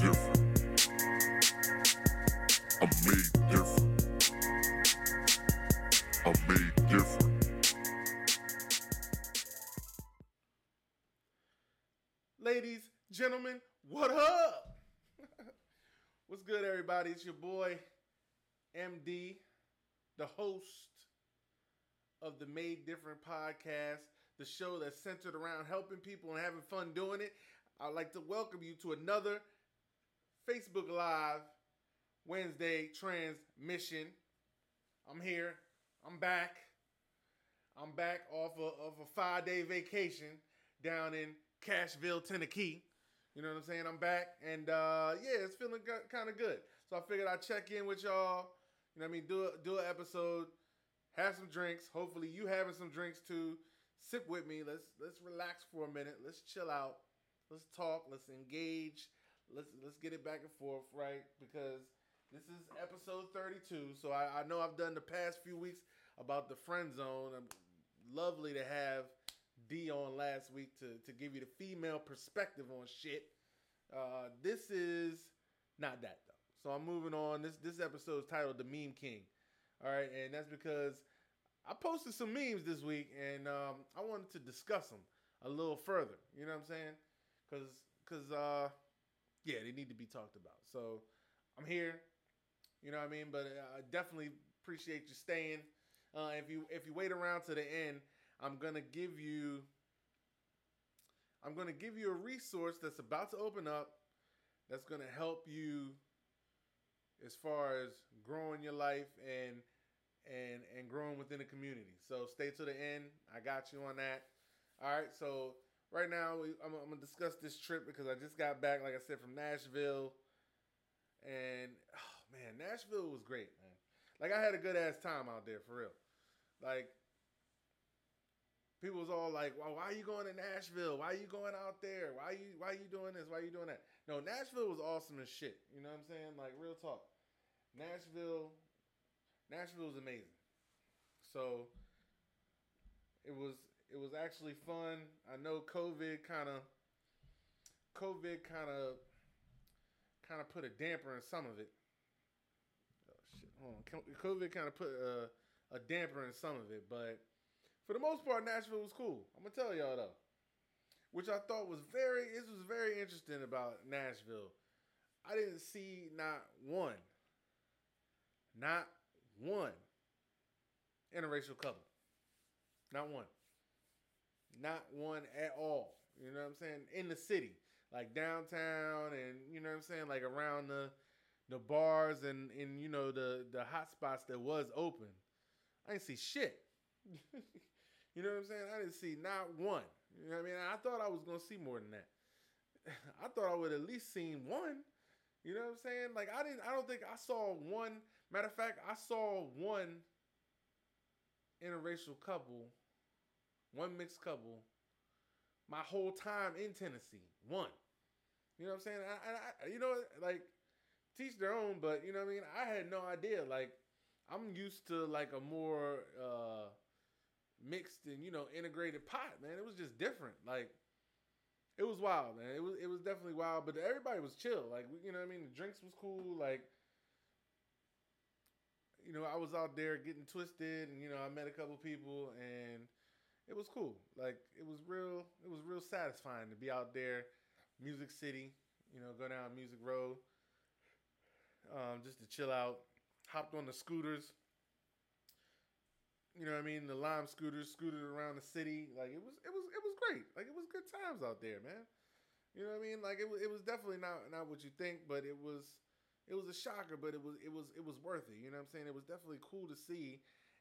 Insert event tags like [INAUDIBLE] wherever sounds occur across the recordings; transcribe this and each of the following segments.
different. I'm made different. I'm made different. Ladies, gentlemen, what up? [LAUGHS] What's good, everybody? It's your boy, MD, the host of the Made Different podcast, the show that's centered around helping people and having fun doing it. I'd like to welcome you to another Facebook Live Wednesday transmission. I'm here. I'm back. I'm back off of, of a five day vacation down in Cashville, Tennessee. You know what I'm saying? I'm back, and uh, yeah, it's feeling kind of good. So I figured I'd check in with y'all. You know what I mean? Do a, do an episode, have some drinks. Hopefully, you having some drinks too. Sip with me. Let's let's relax for a minute. Let's chill out. Let's talk. Let's engage. Let's let's get it back and forth, right? Because this is episode 32. So I, I know I've done the past few weeks about the friend zone. I'm lovely to have D on last week to, to give you the female perspective on shit. Uh, this is not that though. So I'm moving on. This this episode is titled The Meme King. All right, and that's because I posted some memes this week and um, I wanted to discuss them a little further. You know what I'm saying? Cause cause uh yeah, they need to be talked about. So I'm here. You know what I mean? But I definitely appreciate you staying. Uh, if you if you wait around to the end, I'm gonna give you I'm gonna give you a resource that's about to open up that's gonna help you as far as growing your life and and and growing within the community. So stay to the end. I got you on that. All right. So right now we, I'm, I'm gonna discuss this trip because I just got back, like I said, from Nashville, and oh man, Nashville was great, man. Like I had a good ass time out there for real. Like people was all like, well, why are you going to Nashville? Why are you going out there? Why you why you doing this? Why are you doing that? No, Nashville was awesome as shit. You know what I'm saying? Like real talk. Nashville Nashville was amazing. So it was it was actually fun. I know COVID kind of COVID kind of kind of put a damper in some of it. Oh shit! Hold on. COVID kind of put a, a damper in some of it, but for the most part, Nashville was cool. I'm gonna tell y'all though, which I thought was very. This was very interesting about Nashville. I didn't see not one, not one interracial couple. Not one. Not one at all. You know what I'm saying? In the city, like downtown, and you know what I'm saying, like around the the bars and and you know the the hot spots that was open. I didn't see shit. [LAUGHS] you know what I'm saying? I didn't see not one. You know what I mean? I thought I was gonna see more than that. [LAUGHS] I thought I would at least seen one. You know what I'm saying? Like I didn't. I don't think I saw one. Matter of fact, I saw one interracial couple, one mixed couple, my whole time in Tennessee. One. You know what I'm saying? I, I, you know, like teach their own, but you know what I mean. I had no idea. Like I'm used to like a more uh, mixed and you know integrated pot, man. It was just different. Like it was wild, man. It was it was definitely wild, but everybody was chill. Like you know what I mean. The drinks was cool. Like you know, I was out there getting twisted, and you know, I met a couple people, and it was cool. Like it was real. It was real satisfying to be out there, Music City. You know, go down Music Row, um, just to chill out. Hopped on the scooters. You know what I mean? The lime scooters, scooted around the city. Like it was, it was, it was great. Like it was good times out there, man. You know what I mean? Like it was, it was definitely not not what you think, but it was it was a shocker, but it was it was it was worth it. You know what I'm saying? It was definitely cool to see,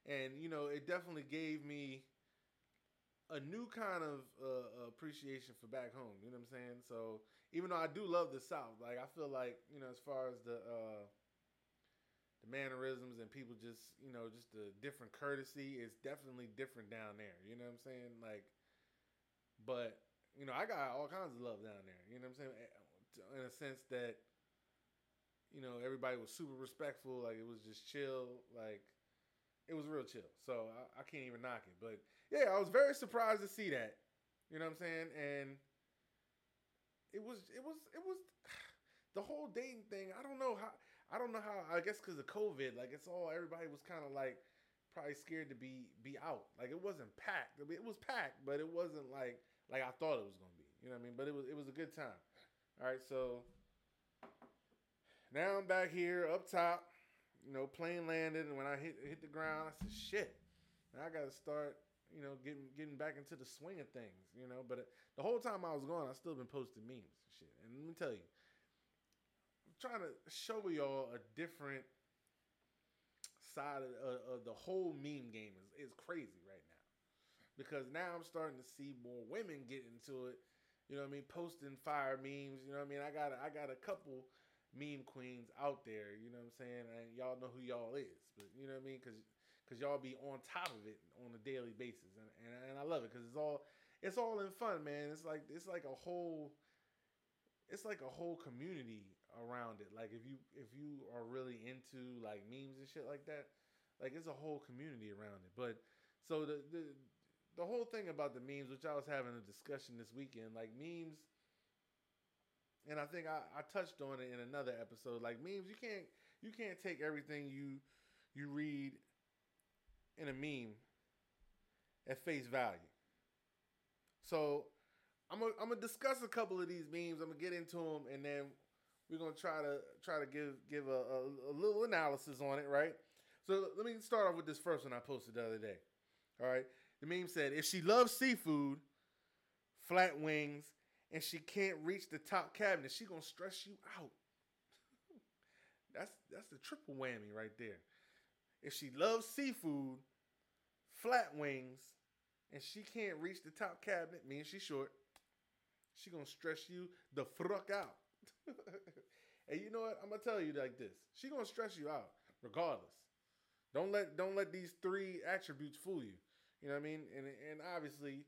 and you know, it definitely gave me a new kind of uh, appreciation for back home. You know what I'm saying? So even though I do love the South, like I feel like you know, as far as the uh, the mannerisms and people just you know just the different courtesy is definitely different down there. You know what I'm saying? Like, but you know, I got all kinds of love down there. You know what I'm saying? In a sense that you know, everybody was super respectful. Like it was just chill. Like it was real chill. So I, I, can't even knock it. But yeah, I was very surprised to see that. You know what I'm saying? And it was it was it was [SIGHS] the whole dating thing. I don't know how. I don't know how. I guess because of COVID, like it's all everybody was kind of like probably scared to be be out. Like it wasn't packed. I mean, it was packed, but it wasn't like like I thought it was gonna be. You know what I mean? But it was it was a good time. All right, so now I'm back here up top. You know, plane landed, and when I hit hit the ground, I said, "Shit!" Now I got to start. You know, getting getting back into the swing of things. You know, but the whole time I was gone, I still been posting memes and shit. And let me tell you, I'm trying to show y'all a different side of, of, of the whole meme game is, is crazy right now because now I'm starting to see more women get into it. You know what I mean? Posting fire memes. You know what I mean? I got a, I got a couple meme queens out there. You know what I'm saying? And y'all know who y'all is, but you know what I mean? Because because y'all be on top of it on a daily basis, and and, and I love it because it's all it's all in fun, man. It's like it's like a whole it's like a whole community around it. Like if you if you are really into like memes and shit like that, like it's a whole community around it. But so the the the whole thing about the memes, which I was having a discussion this weekend, like memes, and I think I, I touched on it in another episode. Like memes, you can't you can't take everything you you read in a meme at face value. So I'm gonna I'm gonna discuss a couple of these memes. I'm gonna get into them, and then we're gonna try to try to give give a, a, a little analysis on it, right? So let me start off with this first one I posted the other day. All right, the meme said, "If she loves seafood, flat wings, and she can't reach the top cabinet, she gonna stress you out." [LAUGHS] that's that's the triple whammy right there. If she loves seafood, flat wings, and she can't reach the top cabinet, means she's short. She gonna stress you the fuck out. [LAUGHS] and you know what? I'm gonna tell you like this. She gonna stress you out regardless. Don't let don't let these three attributes fool you. You know what I mean? And and obviously,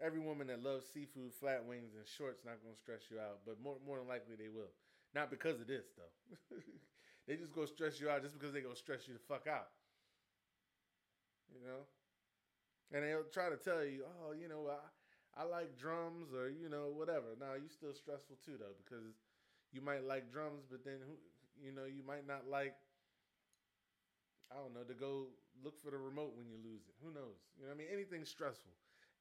every woman that loves seafood, flat wings, and shorts not gonna stress you out. But more more than likely they will. Not because of this though. [LAUGHS] they just gonna stress you out just because they gonna stress you the fuck out. You know? And they'll try to tell you, oh, you know, I, I like drums or, you know, whatever. Now, you still stressful too, though, because you might like drums, but then, who, you know, you might not like, I don't know, to go look for the remote when you lose it. Who knows? You know what I mean? Anything's stressful.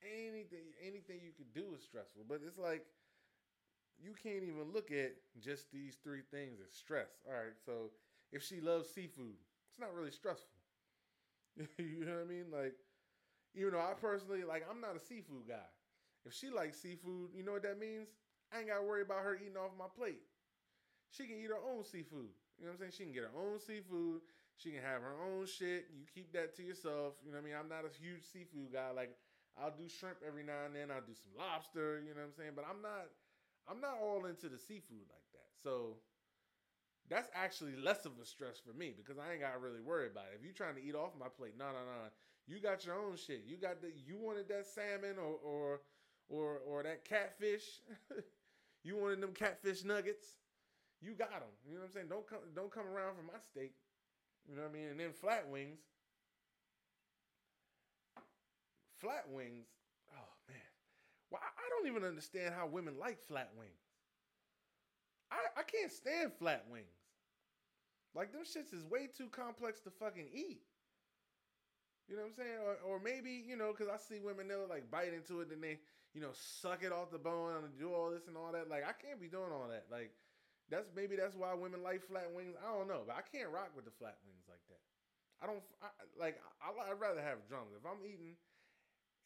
Anything, anything you could do is stressful. But it's like, you can't even look at just these three things as stress. All right, so if she loves seafood, it's not really stressful. [LAUGHS] you know what I mean? Like, even though I personally like, I'm not a seafood guy. If she likes seafood, you know what that means? I ain't got to worry about her eating off my plate. She can eat her own seafood. You know what I'm saying? She can get her own seafood. She can have her own shit. You keep that to yourself. You know what I mean? I'm not a huge seafood guy. Like I'll do shrimp every now and then. I'll do some lobster. You know what I'm saying? But I'm not. I'm not all into the seafood like that. So that's actually less of a stress for me because I ain't got to really worry about it. If you're trying to eat off my plate, no, no, no. You got your own shit. You got the you wanted that salmon or or or or that catfish. [LAUGHS] you wanted them catfish nuggets. You got them. You know what I'm saying? Don't come don't come around for my steak. You know what I mean? And then flat wings. Flat wings. Oh man. Well, I don't even understand how women like flat wings. I, I can't stand flat wings. Like them shits is way too complex to fucking eat. You know what I'm saying? Or, or maybe, you know, because I see women, they'll like bite into it and they, you know, suck it off the bone and do all this and all that. Like, I can't be doing all that. Like, that's maybe that's why women like flat wings. I don't know, but I can't rock with the flat wings like that. I don't I, like. I, I'd rather have drums. If I'm eating,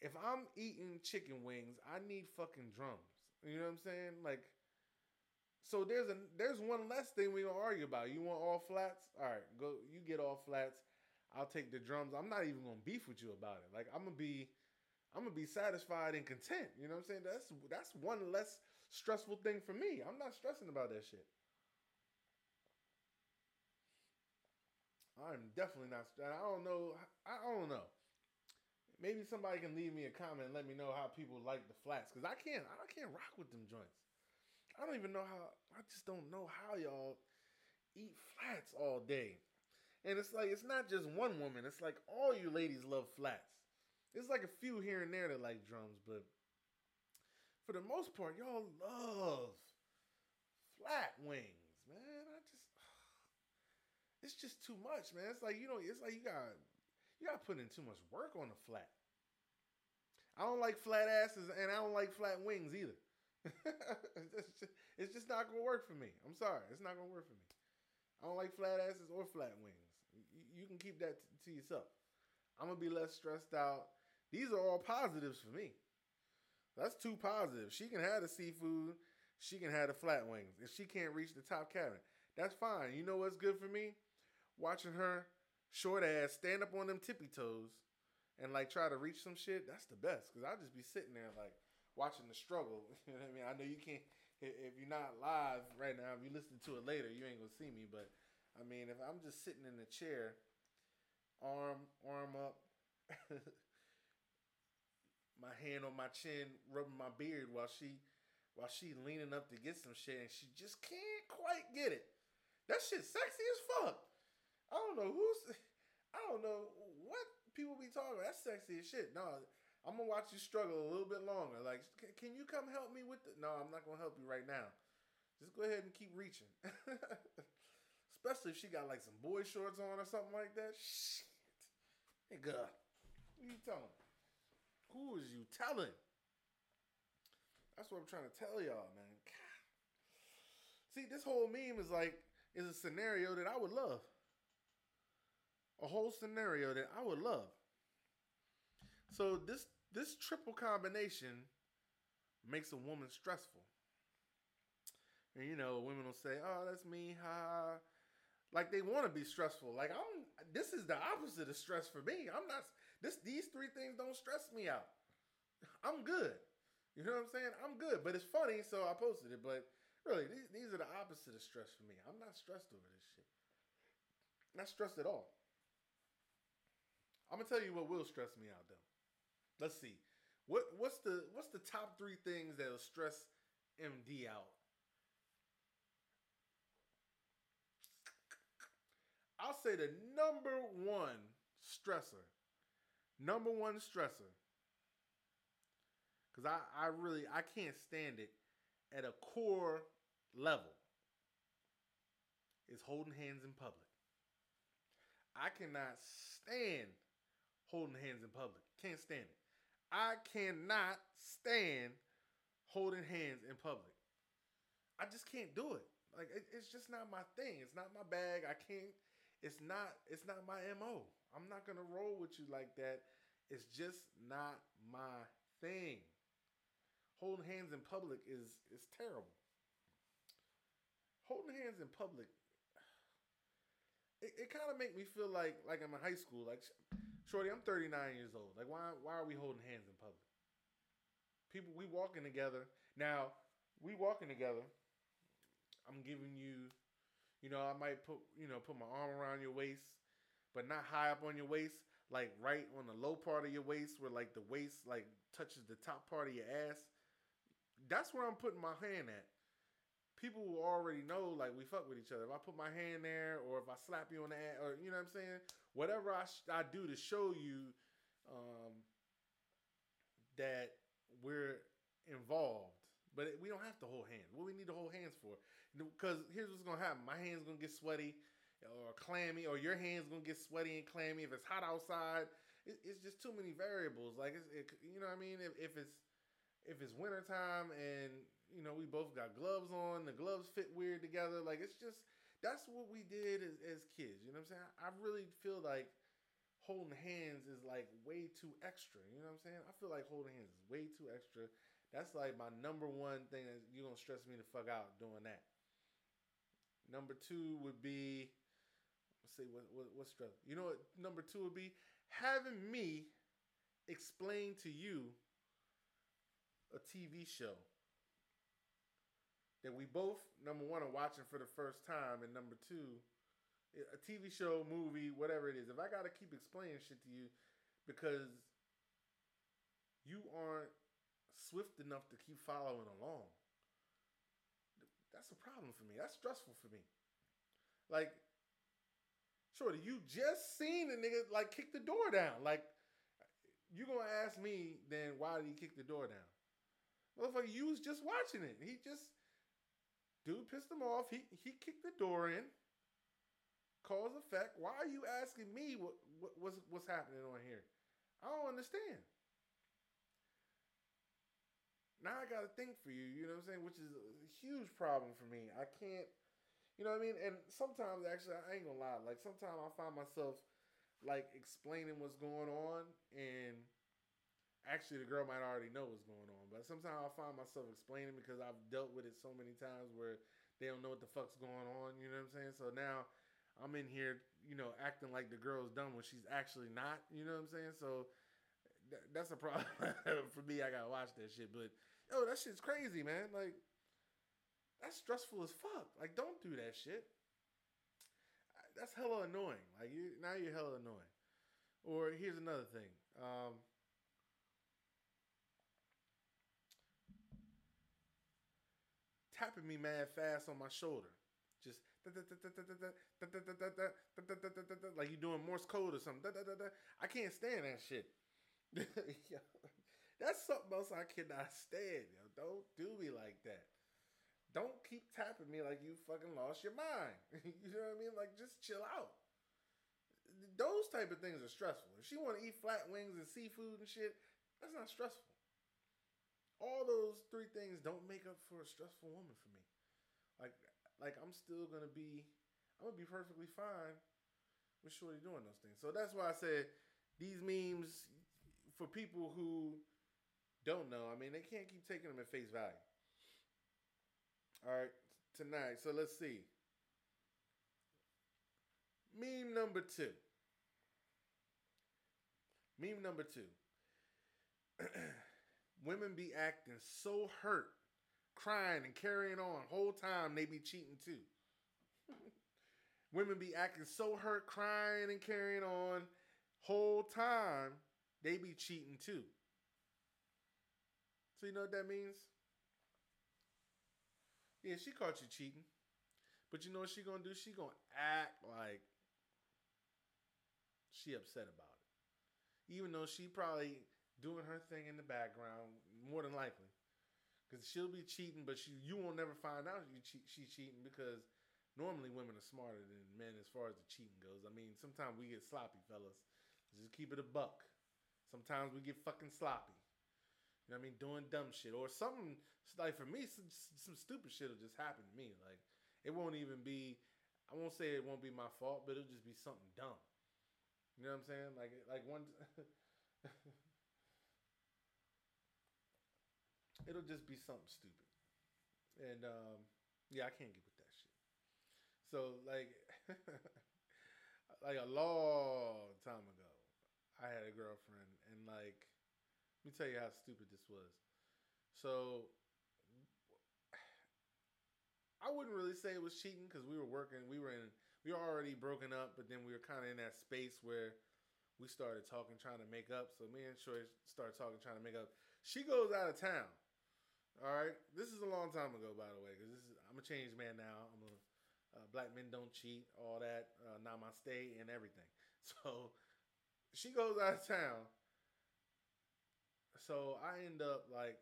if I'm eating chicken wings, I need fucking drums. You know what I'm saying? Like, so there's a there's one less thing we gonna argue about. You want all flats? All right, go. You get all flats. I'll take the drums. I'm not even gonna beef with you about it. Like I'm gonna be, I'm gonna be satisfied and content. You know what I'm saying? That's that's one less stressful thing for me. I'm not stressing about that shit. I'm definitely not. I don't know. I don't know. Maybe somebody can leave me a comment and let me know how people like the flats because I can't. I can't rock with them joints. I don't even know how. I just don't know how y'all eat flats all day. And it's like it's not just one woman. It's like all you ladies love flats. It's like a few here and there that like drums, but for the most part, y'all love flat wings, man. I just [SIGHS] it's just too much, man. It's like you know, it's like you got you got to put in too much work on the flat. I don't like flat asses, and I don't like flat wings either. [LAUGHS] it's, just, it's just not gonna work for me. I'm sorry, it's not gonna work for me. I don't like flat asses or flat wings. You, you can keep that t- to yourself. I'm gonna be less stressed out. These are all positives for me. That's two positives. She can have the seafood. She can have the flat wings. If she can't reach the top cabinet, that's fine. You know what's good for me? Watching her short ass stand up on them tippy toes and like try to reach some shit. That's the best because I'll just be sitting there like watching the struggle. [LAUGHS] You know what I mean? I know you can't. If you're not live right now, if you listen to it later, you ain't gonna see me. But I mean, if I'm just sitting in the chair, arm arm up, [LAUGHS] my hand on my chin, rubbing my beard while she while she leaning up to get some shit, and she just can't quite get it. That shit sexy as fuck. I don't know who's. [LAUGHS] I don't know what people be talking. About. That's sexy as shit. No, I'm gonna watch you struggle a little bit longer. Like, can, you come help me with the? No, I'm not gonna help you right now. Just go ahead and keep reaching. [LAUGHS] Especially if she got like some boy shorts on or something like that. Shit, nigga, who you telling? Who is you telling? That's what I'm trying to tell y'all, man. God. See, this whole meme is like is a scenario that I would love. A whole scenario that I would love. So this this triple combination makes a woman stressful. And you know, women will say, "Oh, that's me." Ha. Like they want to be stressful. Like I'm this is the opposite of stress for me. I'm not this these three things don't stress me out. I'm good. You know what I'm saying? I'm good, but it's funny, so I posted it, but really these, these are the opposite of stress for me. I'm not stressed over this shit. Not stressed at all. I'm gonna tell you what will stress me out though. Let's see. What what's the what's the top three things that'll stress MD out? I'll say the number one stressor. Number one stressor. Cause I, I really I can't stand it at a core level is holding hands in public. I cannot stand holding hands in public. Can't stand it. I cannot stand holding hands in public. I just can't do it. Like it, it's just not my thing. It's not my bag. I can't. It's not. It's not my mo. I'm not gonna roll with you like that. It's just not my thing. Holding hands in public is is terrible. Holding hands in public. It, it kind of make me feel like like I'm in high school. Like Shorty, I'm 39 years old. Like, why why are we holding hands in public? People, we walking together. Now, we walking together. I'm giving you, you know, I might put, you know, put my arm around your waist, but not high up on your waist, like right on the low part of your waist, where like the waist like touches the top part of your ass. That's where I'm putting my hand at. People will already know, like we fuck with each other. If I put my hand there, or if I slap you on the ass, or you know what I'm saying, whatever I, sh- I do to show you um, that we're involved. But it, we don't have to hold hands. What we need to hold hands for? Because here's what's gonna happen: my hands gonna get sweaty or clammy, or your hands gonna get sweaty and clammy. If it's hot outside, it, it's just too many variables. Like it's, it, you know what I mean? If, if it's if it's wintertime and you know we both got gloves on, the gloves fit weird together. Like it's just that's what we did as, as kids. You know what I'm saying? I really feel like holding hands is like way too extra. You know what I'm saying? I feel like holding hands is way too extra. That's like my number one thing that you're gonna stress me the fuck out doing that. Number two would be let's see what, what what's stress. You know what number two would be? Having me explain to you a TV show that we both number one are watching for the first time, and number two, a TV show, movie, whatever it is. If I gotta keep explaining shit to you because you aren't swift enough to keep following along, that's a problem for me. That's stressful for me. Like, shorty, you just seen the nigga like kick the door down. Like, you gonna ask me then why did he kick the door down? Motherfucker, you was just watching it. He just dude pissed him off. He he kicked the door in. Cause effect. Why are you asking me what, what what's what's happening on here? I don't understand. Now I gotta think for you, you know what I'm saying? Which is a huge problem for me. I can't you know what I mean? And sometimes actually I ain't gonna lie, like sometimes I find myself like explaining what's going on and actually the girl might already know what's going on. But sometimes I find myself explaining because I've dealt with it so many times where they don't know what the fuck's going on, you know what I'm saying? So now I'm in here, you know, acting like the girl's dumb when she's actually not, you know what I'm saying? So th- that's a problem [LAUGHS] for me. I gotta watch that shit. But yo, that shit's crazy, man. Like that's stressful as fuck. Like, don't do that shit. That's hella annoying. Like, you now you're hella annoying. Or here's another thing. Um, tapping me mad fast on my shoulder, just like you doing Morse code or something. I can't stand that shit. That's something else I cannot stand. Yo. Don't do me like that don't keep tapping me like you fucking lost your mind. you know what I mean? Like just chill out. Those type of things are stressful. If she want to eat flat wings and seafood and shit, that's not stressful. All those three things don't make up for a stressful woman for me. Like like I'm still gonna be I'm gonna be perfectly fine with Shorty doing those things. So that's why I said these memes for people who don't know, I mean they can't keep taking them at face value. All right, tonight. So let's see. Meme number two. [CLEARS THROAT] Meme number two. [CLEARS THROAT] Women be acting so hurt, crying and carrying on whole time they be cheating too. [LAUGHS] Women be acting so hurt, crying and carrying on whole time they be cheating too. So you know what that means? Yeah, she caught you cheating. But you know what she gonna do? She gonna act like she upset about it. Even though she probably doing her thing in the background, more than likely. Cause she'll be cheating, but she you won't never find out you cheat, she's cheating because normally women are smarter than men as far as the cheating goes. I mean, sometimes we get sloppy, fellas. Just keep it a buck. Sometimes we get fucking sloppy. You know what I mean? Doing dumb shit or something like for me, some, some stupid shit will just happen to me. Like it won't even be. I won't say it won't be my fault, but it'll just be something dumb. You know what I'm saying? Like like one. [LAUGHS] it'll just be something stupid, and um, yeah, I can't get with that shit. So like, [LAUGHS] like a long time ago, I had a girlfriend, and like let me tell you how stupid this was. So I wouldn't really say it was cheating because we were working. We were in. We were already broken up, but then we were kind of in that space where we started talking, trying to make up. So me and Troy started talking, trying to make up. She goes out of town. All right, this is a long time ago, by the way, because this is I'm a changed man now. I'm a uh, black men don't cheat, all that, uh, namaste, and everything. [LAUGHS] So she goes out of town so I end up like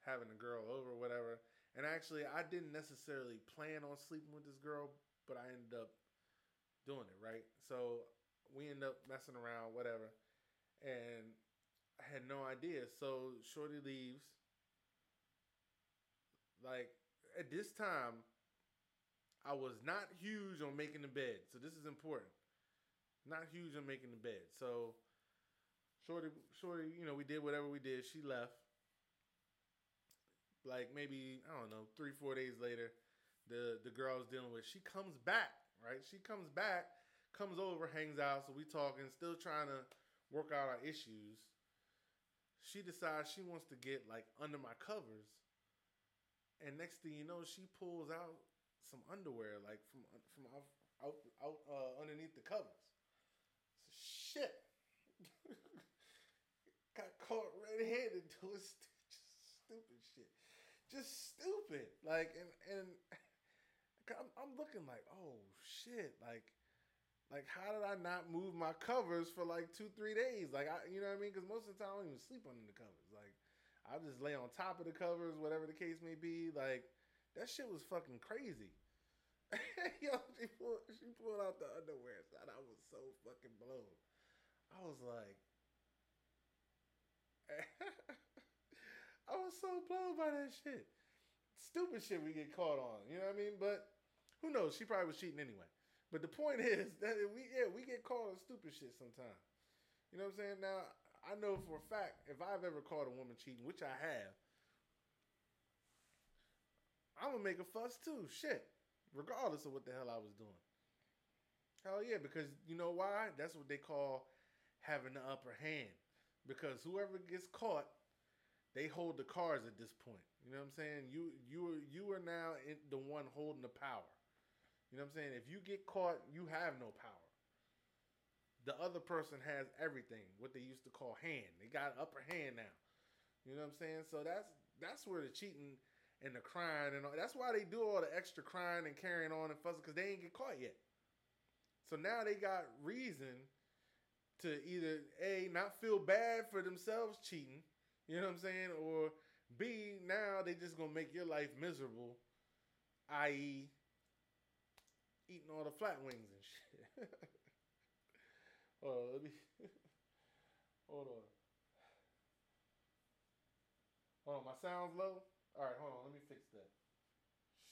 having a girl over whatever. And actually, I didn't necessarily plan on sleeping with this girl, but I ended up doing it, right? So we end up messing around, whatever. And I had no idea. So Shorty leaves. Like, at this time, I was not huge on making the bed. So this is important. Not huge on making the bed. So Shorty, Shorty, you know, we did whatever we did. She left. Like maybe I don't know, three four days later, the the girl I was dealing with, she comes back. Right, she comes back, comes over, hangs out. So we talking, still trying to work out our issues. She decides she wants to get like under my covers, and next thing you know, she pulls out some underwear like from from out out, out uh, underneath the covers. So, shit. [LAUGHS] got caught red-handed doing st- stupid shit, just stupid. Like and and [LAUGHS] I'm, I'm looking like, oh shit, like. Like, how did I not move my covers for like two, three days? Like, I, you know what I mean? Because most of the time I don't even sleep under the covers. Like, I just lay on top of the covers, whatever the case may be. Like, That shit was fucking crazy. [LAUGHS] Yo, she pulled, she pulled out the underwear. And I was so fucking blown. I was like, [LAUGHS] I was so blown by that shit. Stupid shit we get caught on. You know what I mean? But who knows? She probably was cheating anyway. But the point [LAUGHS] is that we yeah we get caught on stupid shit sometimes. You know what I'm saying? Now I know for a fact if I've ever caught a woman cheating, which I have, I'm gonna make a fuss too. Shit, regardless of what the hell I was doing. Hell yeah, because you know why? That's what they call having the upper hand. Because whoever gets caught, they hold the cards at this point. You know what I'm saying? You you are you are now the one holding the power. You know what I'm saying? If you get caught, you have no power. The other person has everything, what they used to call hand. They got upper hand now. You know what I'm saying? So that's that's where the cheating and the crying and all, that's why they do all the extra crying and carrying on and fussing because they ain't get caught yet. So now they got reason to either a not feel bad for themselves cheating, you know what I'm saying, or b now they just gonna make your life miserable, i.e eating all the flat wings and shit. [LAUGHS] hold on, let me. [LAUGHS] hold on. Hold on, my sound's low. All right, hold on. Let me fix that.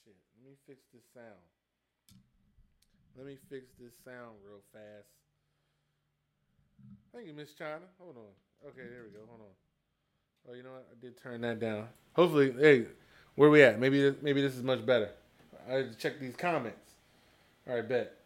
Shit, let me fix this sound. Let me fix this sound real fast. Thank you, Miss China. Hold on. Okay, there we go. Hold on. Oh, you know what? I did turn that down. Hopefully, hey, where we at? Maybe maybe this is much better. I had to check these comments. All right, bet.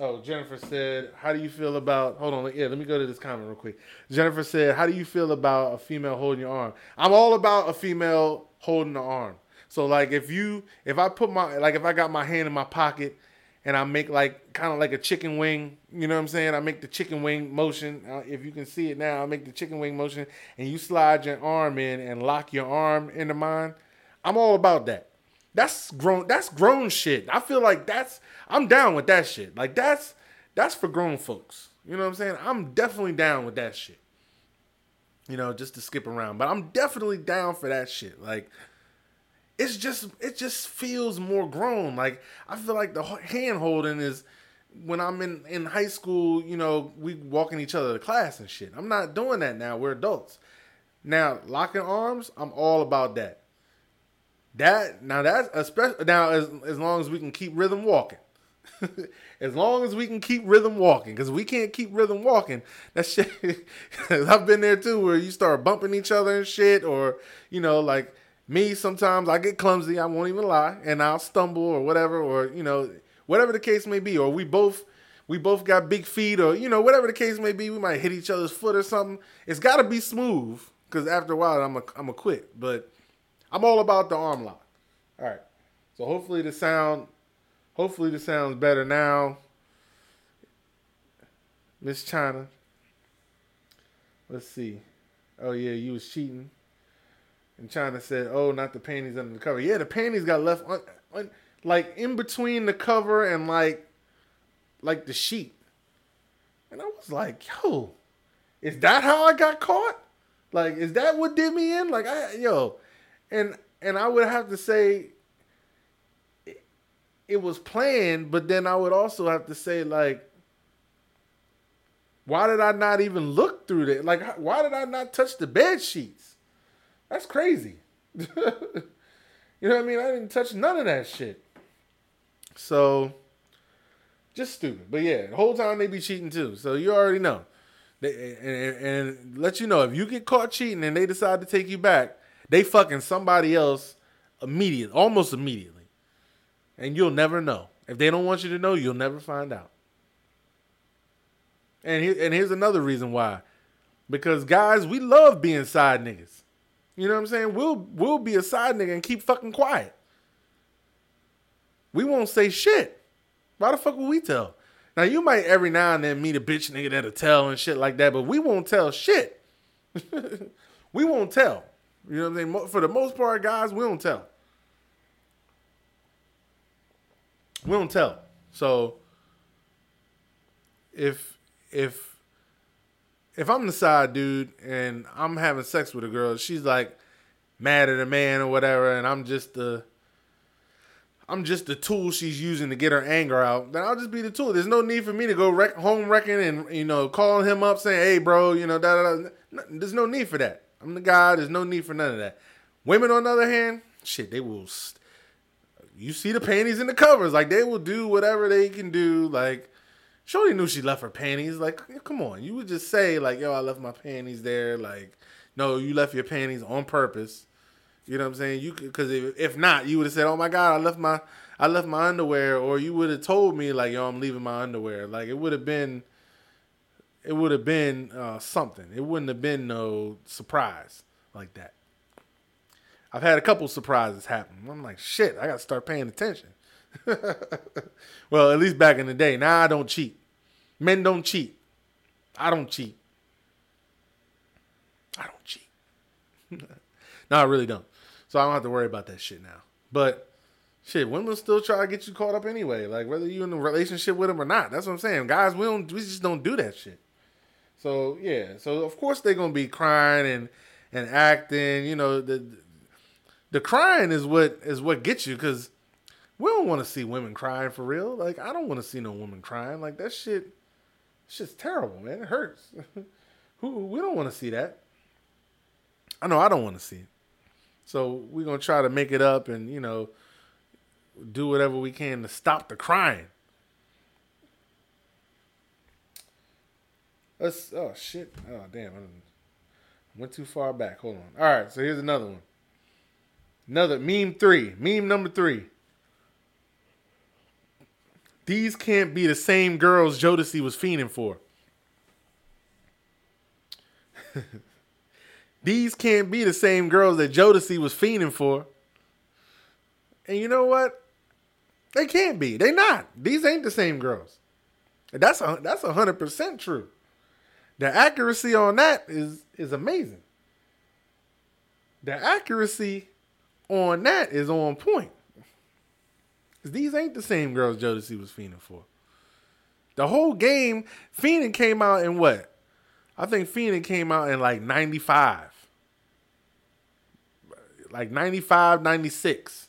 Oh, Jennifer said, "How do you feel about?" Hold on, yeah, let me go to this comment real quick. Jennifer said, "How do you feel about a female holding your arm?" I'm all about a female holding the arm. So like, if you, if I put my, like, if I got my hand in my pocket and I make like kind of like a chicken wing, you know what I'm saying? I make the chicken wing motion. Uh, if you can see it now, I make the chicken wing motion, and you slide your arm in and lock your arm into mine. I'm all about that. That's grown. That's grown shit. I feel like that's. I'm down with that shit. Like that's that's for grown folks. You know what I'm saying? I'm definitely down with that shit. You know, just to skip around, but I'm definitely down for that shit. Like it's just it just feels more grown. Like I feel like the hand holding is when I'm in in high school. You know, we walking each other to class and shit. I'm not doing that now. We're adults. Now locking arms, I'm all about that. That now that's especially now as as long as we can keep rhythm walking. [LAUGHS] as long as we can keep rhythm walking, because we can't keep rhythm walking. That [LAUGHS] shit. I've been there too, where you start bumping each other and shit, or you know, like me. Sometimes I get clumsy. I won't even lie, and I'll stumble or whatever, or you know, whatever the case may be, or we both we both got big feet, or you know, whatever the case may be. We might hit each other's foot or something. It's got to be smooth, because after a while, I'm I'm a quit, but. I'm all about the arm lock. All right. So hopefully the sound, hopefully the sound's better now. Miss China. Let's see. Oh yeah, you was cheating. And China said, "Oh, not the panties under the cover." Yeah, the panties got left on, like in between the cover and like like the sheet. And I was like, "Yo, is that how I got caught? Like, is that what did me in? Like, I yo." And and I would have to say it, it was planned, but then I would also have to say like why did I not even look through that? Like, why did I not touch the bed sheets? That's crazy. [LAUGHS] you know what I mean? I didn't touch none of that shit. So, just stupid. But yeah, the whole time they be cheating too. So you already know. They, and, and let you know if you get caught cheating and they decide to take you back, they fucking somebody else immediately, almost immediately. And you'll never know. If they don't want you to know, you'll never find out. And and here's another reason why. Because guys, we love being side niggas. You know what I'm saying? We'll we'll be a side nigga and keep fucking quiet. We won't say shit. Why the fuck would we tell? Now you might every now and then meet a bitch nigga that'll tell and shit like that, but we won't tell shit. [LAUGHS] we won't tell. You know what I'm saying? For the most part, guys, we don't tell. We don't tell. So if if if I'm the side dude and I'm having sex with a girl, she's like mad at a man or whatever, and I'm just the I'm just the tool she's using to get her anger out, then I'll just be the tool. There's no need for me to go home wrecking and you know calling him up saying, "Hey, bro, you know, da, da, da. There's no need for that. I'm the guy. There's no need for none of that. Women, on the other hand, shit, they will. St- you see the panties in the covers, like they will do whatever they can do. Like, Shorty knew she left her panties. Like, come on, you would just say like, "Yo, I left my panties there." Like, no, you left your panties on purpose. You know what I'm saying? You because if, if not, you would have said, "Oh my God, I left my I left my underwear," or you would have told me like, "Yo, I'm leaving my underwear." Like it would have been, it would have been uh, something. It wouldn't have been no surprise like that. I've had a couple surprises happen. I'm like, shit, I gotta start paying attention. [LAUGHS] well, at least back in the day. Now I don't cheat. Men don't cheat. I don't cheat. I don't cheat. [LAUGHS] no, I really don't. So I don't have to worry about that shit now. But shit, women still try to get you caught up anyway. Like whether you're in a relationship with them or not. That's what I'm saying. Guys, we don't we just don't do that shit. So yeah. So of course they're gonna be crying and and acting. You know the the crying is what is what gets you because we don't want to see women crying for real. Like I don't want to see no woman crying. Like that shit, shit's terrible, man. It hurts. [LAUGHS] Who we don't want to see that. I know I don't want to see it. So we're gonna try to make it up and you know do whatever we can to stop the crying. Let's oh shit. Oh damn. I went too far back. Hold on. All right, so here's another one. Another meme three. Meme number three. These can't be the same girls Jodeci was fiending for. [LAUGHS] These can't be the same girls that Jodeci was fiending for. And you know what? They can't be. They not. These ain't the same girls. That's a, that's hundred percent true. The accuracy on that is is amazing. The accuracy on that is on point. Cause these ain't the same girls Jodeci was fiending for. The whole game, Feenin' came out in what? I think Feenin' came out in like 95. Like 95, 96.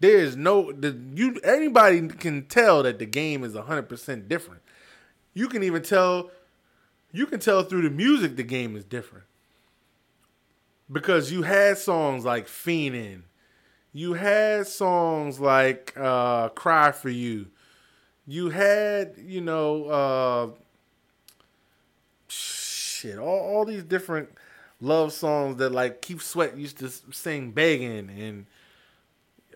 There is no the you anybody can tell that the game is 100% different. You can even tell you can tell through the music the game is different. Because you had songs like Feenin'. You had songs like uh, Cry for You. You had, you know, uh, shit, all, all these different love songs that like Keith Sweat used to sing begging and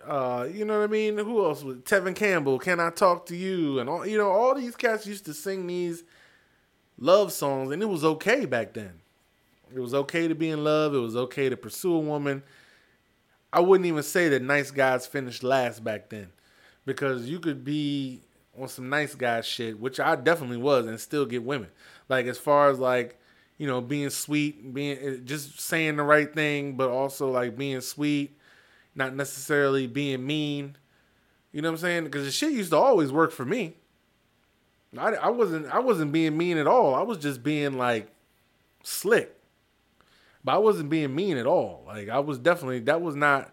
uh, you know what I mean? Who else was Tevin Campbell? Can I talk to you? And all you know, all these cats used to sing these love songs, and it was okay back then. It was okay to be in love. It was okay to pursue a woman. I wouldn't even say that nice guys finished last back then, because you could be on some nice guy shit, which I definitely was, and still get women. Like as far as like you know, being sweet, being just saying the right thing, but also like being sweet, not necessarily being mean. You know what I'm saying? Because the shit used to always work for me. I, I wasn't I wasn't being mean at all. I was just being like slick. But I wasn't being mean at all. Like I was definitely that was not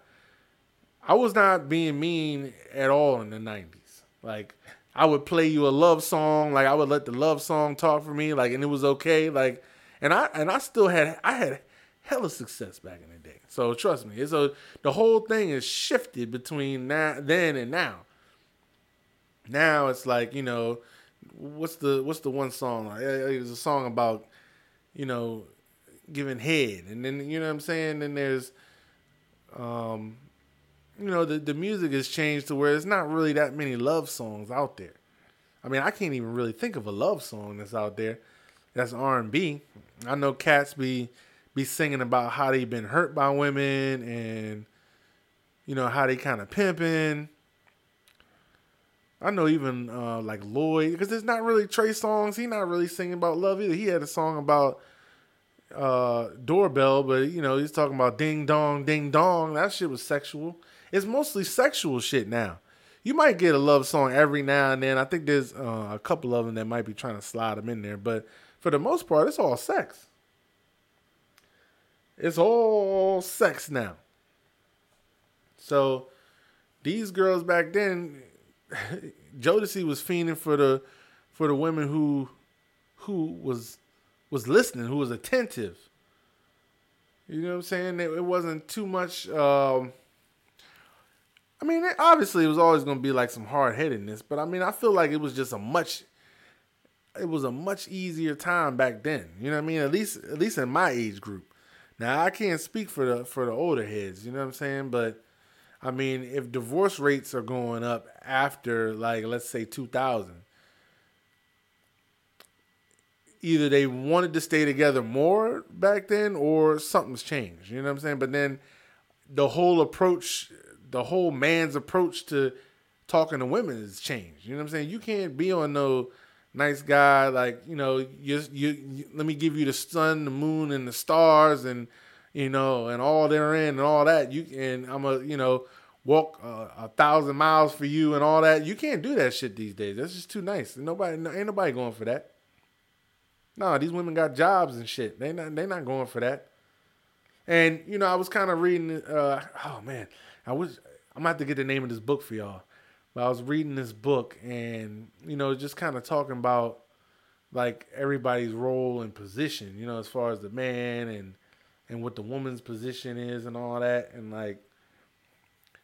I was not being mean at all in the 90s. Like I would play you a love song, like I would let the love song talk for me, like and it was okay. Like and I and I still had I had hella success back in the. So trust me, it's a the whole thing is shifted between now then and now. Now it's like you know, what's the what's the one song? It was a song about you know giving head, and then you know what I'm saying. Then there's um, you know the the music has changed to where it's not really that many love songs out there. I mean, I can't even really think of a love song that's out there that's R and B. I know cats be be singing about how they been hurt by women and you know how they kind of pimping. I know even uh, like Lloyd because it's not really Trey Songz. He not really singing about love either. He had a song about uh, doorbell, but you know he's talking about ding dong, ding dong. That shit was sexual. It's mostly sexual shit now. You might get a love song every now and then. I think there's uh, a couple of them that might be trying to slide them in there, but for the most part, it's all sex. It's all sex now. So these girls back then, [LAUGHS] Jodeci was fiending for the for the women who who was was listening, who was attentive. You know what I'm saying? It, it wasn't too much. Um, I mean, it, obviously, it was always going to be like some hard headedness, but I mean, I feel like it was just a much. It was a much easier time back then. You know what I mean? At least, at least in my age group. Now, I can't speak for the for the older heads. You know what I'm saying? But I mean, if divorce rates are going up after, like, let's say 2000, either they wanted to stay together more back then or something's changed. You know what I'm saying? But then the whole approach, the whole man's approach to talking to women has changed. You know what I'm saying? You can't be on no nice guy like you know you, you, you let me give you the sun, the moon, and the stars, and you know, and all they're in and all that. You and I'm a you know walk a thousand miles for you and all that. You can't do that shit these days. That's just too nice. Nobody ain't nobody going for that. No, these women got jobs and shit. They not they not going for that. And you know, I was kind of reading. Uh, oh man, I was. I'm gonna have to get the name of this book for y'all. But I was reading this book, and you know, just kind of talking about like everybody's role and position. You know, as far as the man and and what the woman's position is and all that, and like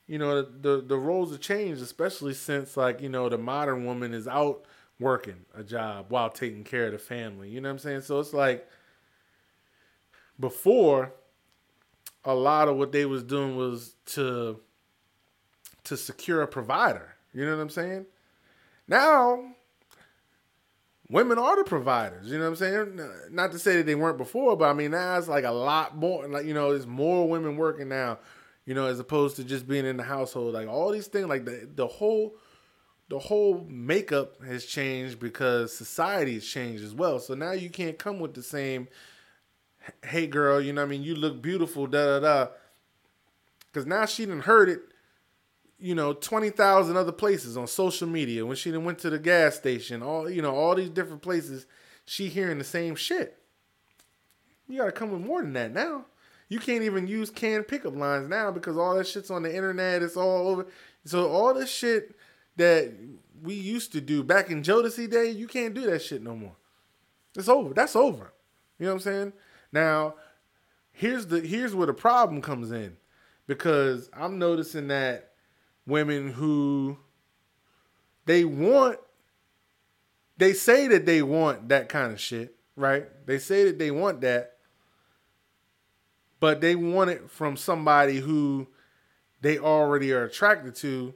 you know the, the roles have changed, especially since like you know the modern woman is out working a job while taking care of the family. You know what I'm saying? So it's like before a lot of what they was doing was to to secure a provider. You know what I'm saying? Now women are the providers. You know what I'm saying? Not to say that they weren't before, but I mean now it's like a lot more. Like you know, there's more women working now. You know, as opposed to just being in the household. Like all these things, like the the whole the whole makeup has changed because society has changed as well. So now you can't come with the same, hey girl, you know what I mean? You look beautiful, da da da. Because now she didn't heard it, you know, 20,000 other places on social media. When she done went to the gas station, all, you know, all these different places, she hearing the same shit. You got to come with more than that now. You can't even use canned pickup lines now because all that shit's on the internet. It's all over. So all this shit that we used to do back in Jodeci day, you can't do that shit no more. It's over. That's over. You know what I'm saying? Now, here's the here's where the problem comes in. Because I'm noticing that women who they want they say that they want that kind of shit, right? They say that they want that, but they want it from somebody who they already are attracted to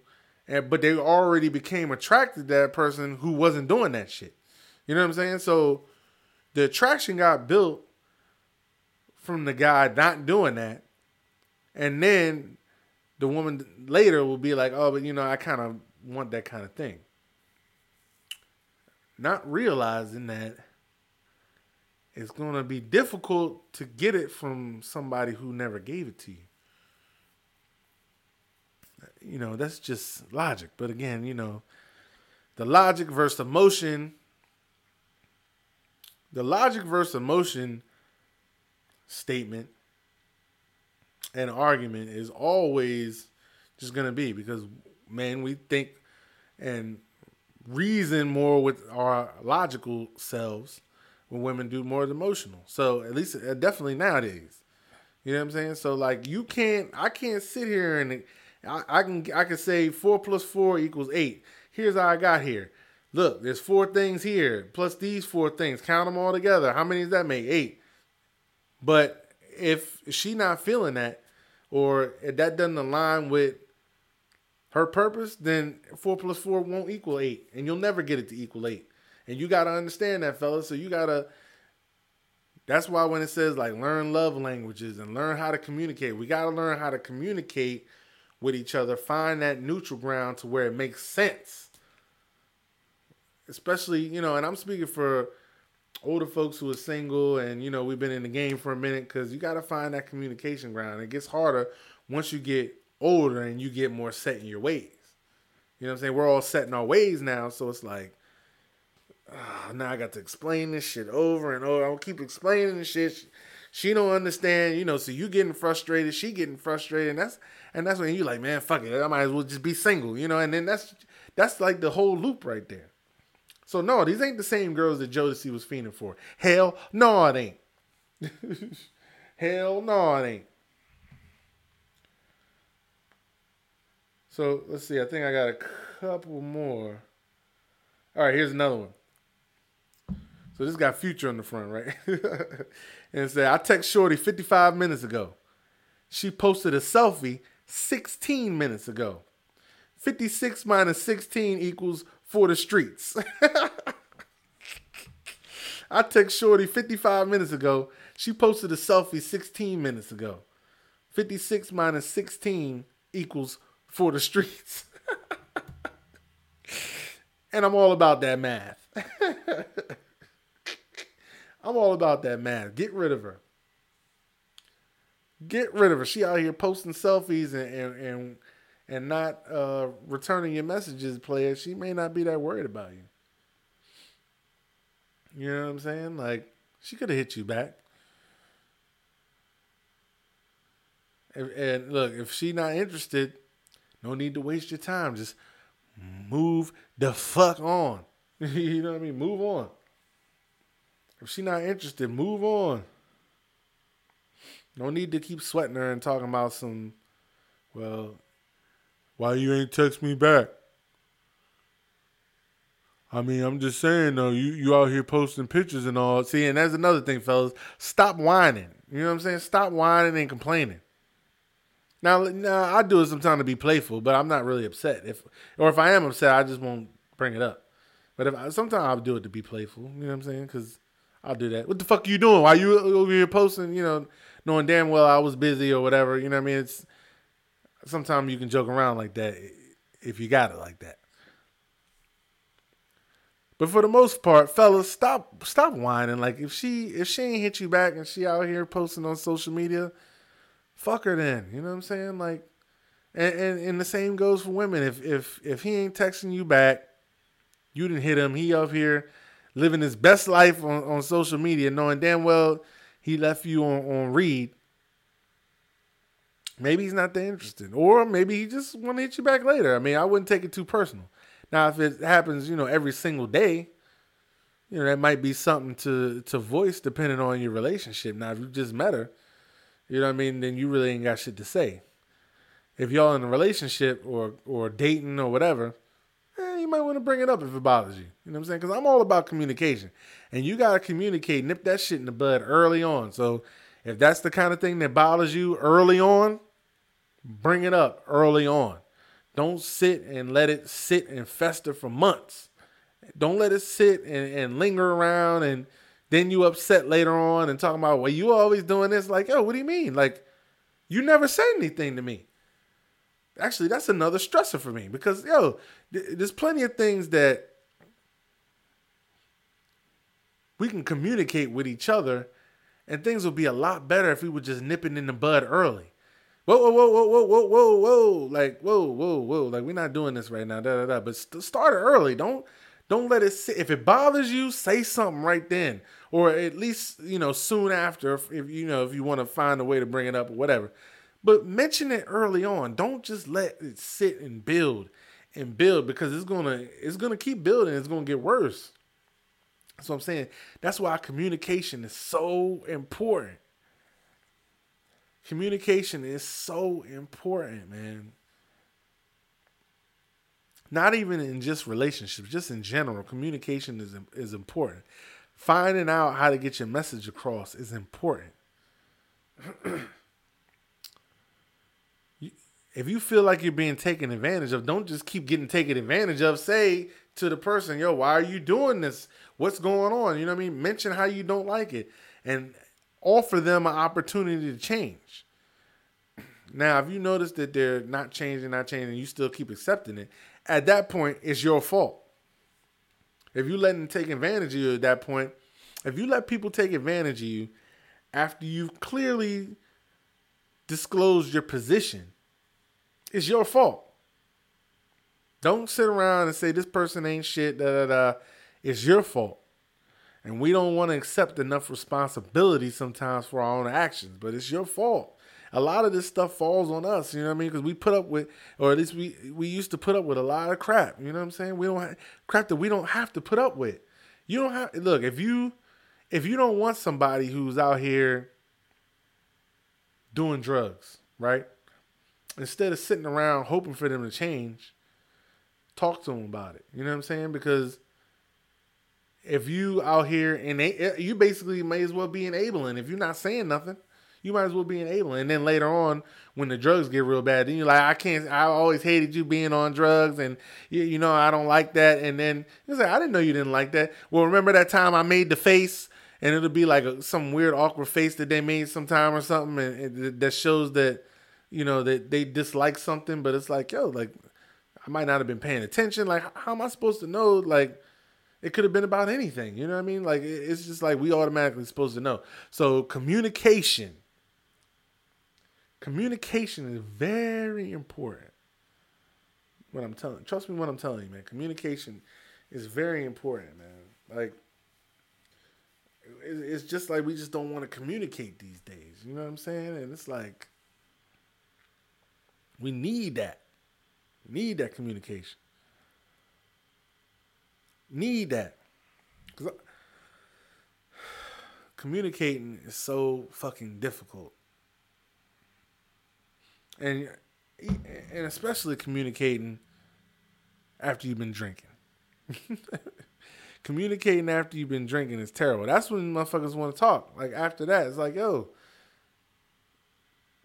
and but they already became attracted to that person who wasn't doing that shit. You know what I'm saying? So the attraction got built from the guy not doing that, and then the woman later will be like, "Oh, but you know, I kind of want that kind of thing." Not realizing that it's going to be difficult to get it from somebody who never gave it to you you know, that's just logic. But again, you know, the logic versus emotion, the logic versus emotion statement and argument is always just going to be because, man, we think and reason more with our logical selves when women do more emotional. So at least uh, definitely nowadays. You know what I'm saying? So like you can't I can't sit here and I, I can I can say four plus four equals eight. Here's how I got here. Look, there's four things here plus these four things. Count them all together. How many does that make? Eight. But if she not feeling that, or if that doesn't align with her purpose, then four plus four won't equal eight, and you'll never get it to equal eight. And you gotta understand that, fellas. So you gotta. That's why when it says like learn love languages and learn how to communicate, we gotta learn how to communicate with each other, find that neutral ground to where it makes sense. Especially, you know, and I'm speaking for older folks who are single and, you know, we've been in the game for a minute because you got to find that communication ground. It gets harder once you get older and you get more set in your ways. You know what I'm saying? We're all set in our ways now, so it's like, oh, now I got to explain this shit over and over. I'll keep explaining this shit. she don't understand, you know, so you getting frustrated, she getting frustrated, and that's and that's when you like, man, fuck it, I might as well just be single, you know, and then that's that's like the whole loop right there. So no, these ain't the same girls that Jodeci was fiending for. Hell, no, it ain't. [LAUGHS] Hell, no, it ain't. So let's see. I think I got a couple more. All right, here's another one. So this got Future on the front, right? [LAUGHS] and said, I text Shorty 55 minutes ago. She posted a selfie 16 minutes ago. 56 minus 16 equals for the streets. [LAUGHS] I text Shorty 55 minutes ago. She posted a selfie 16 minutes ago. 56 minus 16 equals for the streets. [LAUGHS] and I'm all about that math. [LAUGHS] I'm all about that math. Get rid of her. Get rid of her. She out here posting selfies and and and, and not uh, returning your messages, player. She may not be that worried about you. You know what I'm saying? Like she could have hit you back. And, and look, if she not interested, no need to waste your time. Just move the fuck on. [LAUGHS] you know what I mean? Move on. If she not interested, move on. No need to keep sweating her and talking about some, well, why you ain't text me back? I mean, I'm just saying though, you you out here posting pictures and all. See, and that's another thing, fellas. Stop whining. You know what I'm saying? Stop whining and complaining. Now, now I do it sometimes to be playful, but I'm not really upset. If or if I am upset, I just won't bring it up. But if I, sometimes I'll do it to be playful. You know what I'm saying? Because I'll do that. What the fuck are you doing? Why you over here posting? You know, knowing damn well I was busy or whatever. You know what I mean? It's sometimes you can joke around like that if you got it like that. But for the most part, fellas, stop stop whining. Like if she if she ain't hit you back and she out here posting on social media, fuck her then. You know what I'm saying? Like and, and, and the same goes for women. If if if he ain't texting you back, you didn't hit him, he up here living his best life on, on social media, knowing damn well he left you on, on read. Maybe he's not that interested. Or maybe he just want to hit you back later. I mean, I wouldn't take it too personal. Now, if it happens, you know, every single day, you know, that might be something to to voice depending on your relationship. Now, if you just met her, you know what I mean, then you really ain't got shit to say. If y'all in a relationship or or dating or whatever, eh, you might want to bring it up if it bothers you. You know what I'm saying? Because I'm all about communication, and you gotta communicate, nip that shit in the bud early on. So if that's the kind of thing that bothers you early on, bring it up early on. Don't sit and let it sit and fester for months. Don't let it sit and, and linger around and then you upset later on and talking about, well, you always doing this. Like, yo, what do you mean? Like, you never said anything to me. Actually, that's another stressor for me because, yo, th- there's plenty of things that we can communicate with each other and things would be a lot better if we were just nipping in the bud early. Whoa, whoa, whoa, whoa, whoa, whoa, whoa, whoa! Like, whoa, whoa, whoa! Like, we're not doing this right now. Da da da. But st- start early. Don't don't let it sit. If it bothers you, say something right then, or at least you know soon after. If, if you know if you want to find a way to bring it up or whatever, but mention it early on. Don't just let it sit and build and build because it's gonna it's gonna keep building. It's gonna get worse. That's what I'm saying. That's why communication is so important communication is so important, man. Not even in just relationships, just in general, communication is is important. Finding out how to get your message across is important. [CLEARS THROAT] if you feel like you're being taken advantage of, don't just keep getting taken advantage of. Say to the person, "Yo, why are you doing this? What's going on?" You know what I mean? Mention how you don't like it, and offer them an opportunity to change. Now, if you notice that they're not changing, not changing, you still keep accepting it, at that point, it's your fault. If you let them take advantage of you at that point, if you let people take advantage of you after you've clearly disclosed your position, it's your fault. Don't sit around and say this person ain't shit, da da da. It's your fault. And we don't want to accept enough responsibility sometimes for our own actions, but it's your fault. A lot of this stuff falls on us, you know what I mean? Because we put up with, or at least we we used to put up with a lot of crap. You know what I'm saying? We don't have crap that we don't have to put up with. You don't have look if you if you don't want somebody who's out here doing drugs, right? Instead of sitting around hoping for them to change, talk to them about it. You know what I'm saying? Because if you out here and eh, you basically may as well be enabling. If you're not saying nothing, you might as well be enabling. And then later on, when the drugs get real bad, then you're like, I can't. I always hated you being on drugs, and you, you know I don't like that. And then you say, I didn't know you didn't like that. Well, remember that time I made the face, and it'll be like a, some weird awkward face that they made sometime or something, and that shows that you know that they dislike something. But it's like, yo, like I might not have been paying attention. Like, how am I supposed to know? Like it could have been about anything. You know what I mean? Like it's just like we automatically supposed to know. So communication. Communication is very important. What I'm telling, trust me, what I'm telling you, man. Communication is very important, man. Like it's just like we just don't want to communicate these days. You know what I'm saying? And it's like we need that. We need that communication. Need that. Cause [SIGHS] communicating is so fucking difficult. And and especially communicating after you've been drinking. [LAUGHS] communicating after you've been drinking is terrible. That's when motherfuckers want to talk. Like after that, it's like, yo,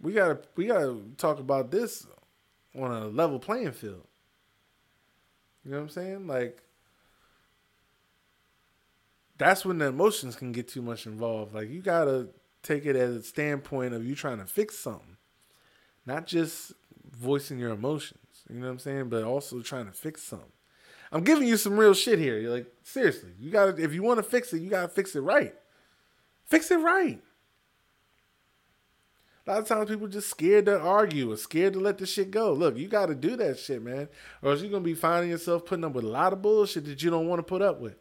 we gotta we gotta talk about this on a level playing field. You know what I'm saying? Like that's when the emotions can get too much involved. Like you gotta take it as a standpoint of you trying to fix something, not just voicing your emotions. You know what I'm saying? But also trying to fix something. I'm giving you some real shit here. You're like, seriously, you gotta if you want to fix it, you gotta fix it right. Fix it right. A lot of times people just scared to argue or scared to let the shit go. Look, you got to do that shit, man, or else you're gonna be finding yourself putting up with a lot of bullshit that you don't want to put up with.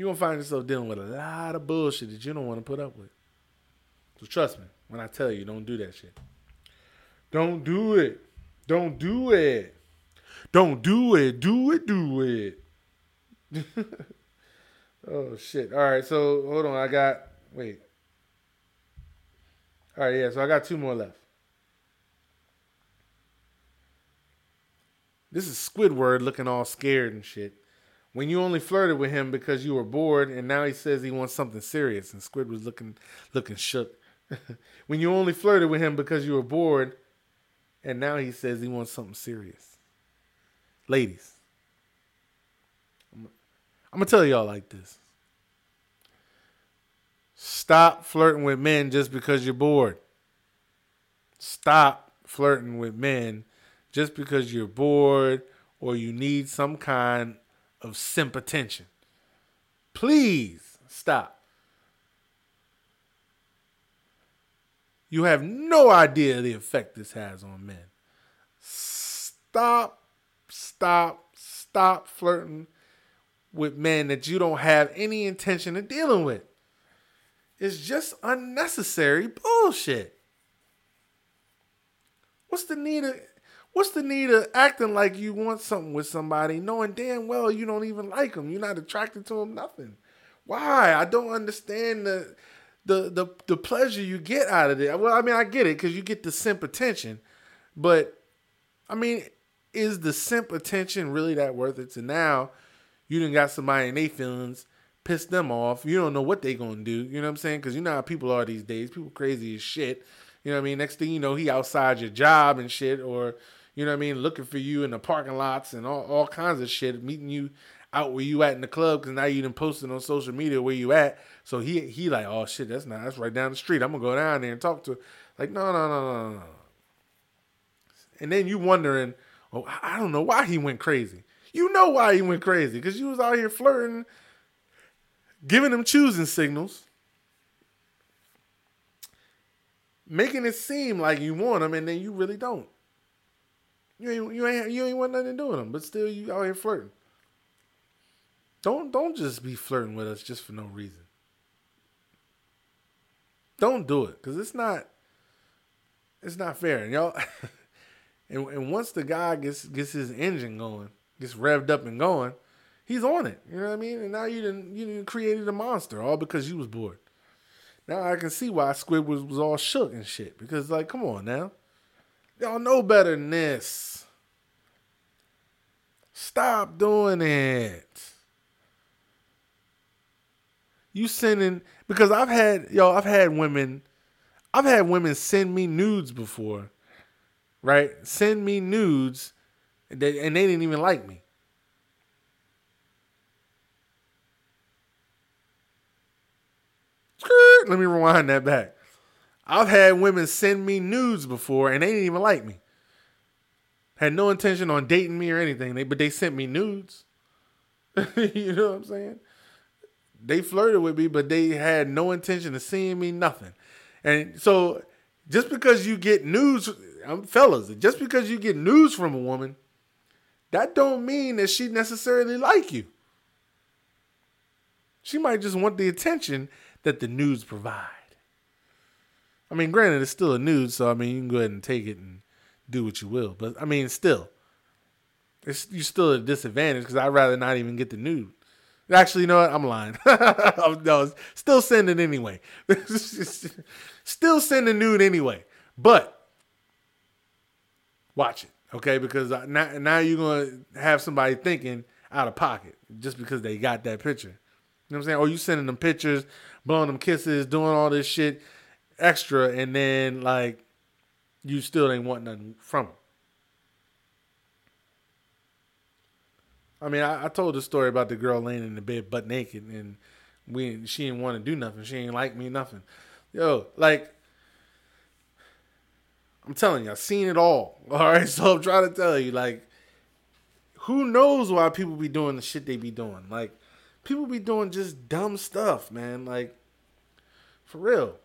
You're gonna find yourself dealing with a lot of bullshit that you don't want to put up with. So trust me when I tell you, don't do that shit. Don't do it. Don't do it. Don't do it. Do it. Do it. [LAUGHS] oh shit. All right. So hold on. I got wait. All right. Yeah. So I got two more left. This is Squidward looking all scared and shit when you only flirted with him because you were bored, and now he says he wants something serious, and Squid was looking looking shook. [LAUGHS] when you only flirted with him because you were bored, and now he says he wants something serious. Ladies, I'm, gonna tell y'all like this. Stop flirting with men just because you're bored. Stop flirting with men just because you're bored or you need some kind of simp attention. Please stop. You have no idea the effect this has on men. Stop, stop, stop flirting with men that you don't have any intention of dealing with. It's just unnecessary bullshit. What's the need of What's the need of acting like you want something with somebody, knowing damn well you don't even like them, you're not attracted to them, nothing? Why? I don't understand the the the the pleasure you get out of it. Well, I mean, I get it because you get the simp attention, but I mean, is the simp attention really that worth it? To now, you didn't got somebody in their feelings, piss them off. You don't know what they gonna do. You know what I'm saying? Because you know how people are these days. People crazy as shit. You know what I mean? Next thing you know, he outside your job and shit, or you know what I mean, looking for you in the parking lots and all, all kinds of shit, meeting you out where you at in the club because now you done posted on social media where you at. So he he like, oh shit, that's not that's right down the street. I'm gonna go down there and talk to her. Like, no, no, no, no, no. And then you wondering, oh, I don't know why he went crazy. You know why he went crazy because you was out here flirting, giving him choosing signals, making it seem like you want him, and then you really don't. You ain't you ain't you ain't want nothing to do with them, but still you out here flirting. Don't don't just be flirting with us just for no reason. Don't do it because it's not it's not fair. And y'all [LAUGHS] and, and once the guy gets gets his engine going, gets revved up and going, he's on it. You know what I mean? And now you didn't you didn't created a monster all because you was bored. Now I can see why Squid was, was all shook and shit. Because like, come on now. Y'all know better than this. Stop doing it. You sending because I've had yo, I've had women I've had women send me nudes before. Right? Send me nudes and they, and they didn't even like me. Let me rewind that back. I've had women send me nudes before and they didn't even like me. Had no intention on dating me or anything, they, but they sent me nudes. [LAUGHS] you know what I'm saying? They flirted with me, but they had no intention of seeing me, nothing. And so just because you get news, I'm fellas, just because you get news from a woman, that don't mean that she necessarily like you. She might just want the attention that the nudes provide. I mean, granted, it's still a nude, so I mean, you can go ahead and take it and do what you will. But I mean, still, it's you're still at a disadvantage because I'd rather not even get the nude. Actually, you know what? I'm lying. [LAUGHS] no, still send it anyway. [LAUGHS] still send the nude anyway. But watch it, okay? Because uh, now, now you're gonna have somebody thinking out of pocket just because they got that picture. You know what I'm saying? Or you sending them pictures, blowing them kisses, doing all this shit extra, and then like you still ain't want nothing from them. I mean, I, I, told the story about the girl laying in the bed butt naked, and we she didn't want to do nothing. She ain't like me nothing. Yo, like I'm telling you, I've seen it all. [LAUGHS] All right, so I'm trying to tell you, like, who knows why people be doing the shit they be doing? Like, people be doing just dumb stuff, man. Like, for real,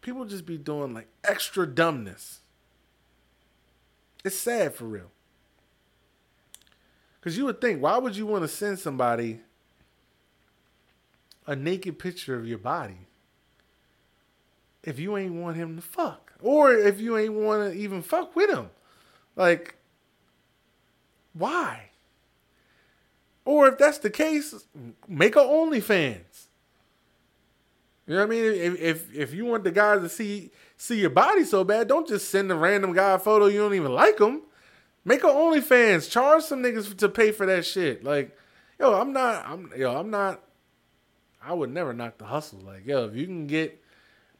people just be doing like extra dumbness. It's sad for real. Because you would think, why would you want to send somebody a naked picture of your body if you ain't want him to fuck? Or if you ain't want to even fuck with him? Like, why? Or if that's the case, make a OnlyFans. You know what I mean? If, if if you want the guys to see see your body so bad, don't just send a random guy a photo you don't even like him. Make a OnlyFans. Charge some niggas to pay for that shit. Like, yo, I'm not. I'm yo. I'm not. I would never knock the hustle. Like, yo, if you can get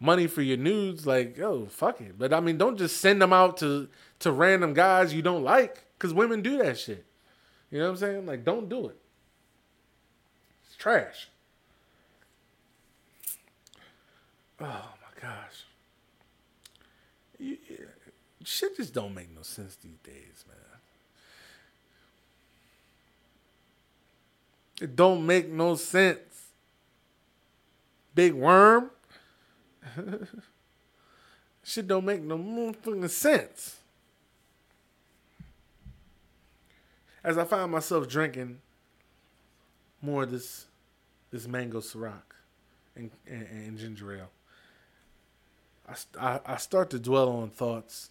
money for your nudes, like, yo, fuck it. But I mean, don't just send them out to to random guys you don't like, because women do that shit. You know what I'm saying? Like, don't do it. It's trash. Oh my gosh. You, shit just don't make no sense these days, man. It don't make no sense. Big worm. [LAUGHS] shit don't make no motherfucking sense. As I find myself drinking more of this this mango Ciroc and, and, and ginger ale, I, I, start to dwell on thoughts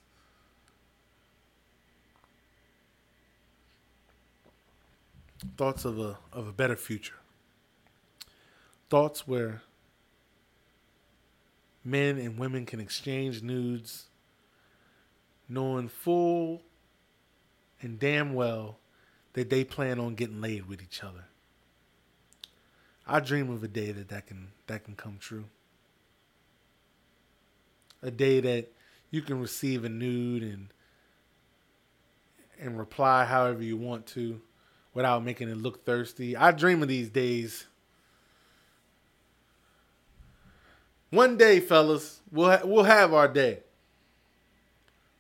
thoughts of a of a better future. Thoughts where men and women can exchange nudes knowing full and damn well that they plan on getting laid with each other. I dream of a day that that can that can come true. A day that you can receive a nude and and reply however you want to without making it look thirsty. I dream of these days. One day, fellas, we'll ha- we'll have our day.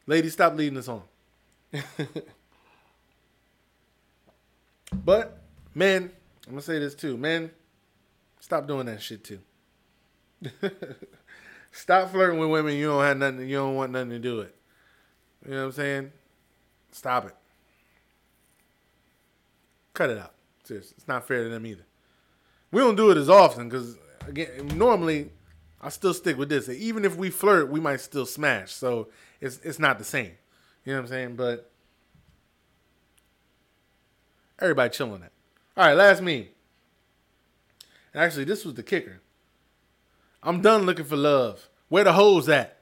Ladies, stop leading us on. [LAUGHS] but men, I'm gonna say this too, men, stop doing that shit too. [LAUGHS] stop flirting with women you don't have nothing. You don't want nothing to do it. You know what I'm saying? Stop it. Cut it out. Seriously, it's not fair to them either. We don't do it as often because again, normally I still stick with this. Even if we flirt, we might still smash. So it's it's not the same. You know what I'm saying? But everybody chilling that. All right, last meme. Actually, this was the kicker. I'm done looking for love. Where the hoes at?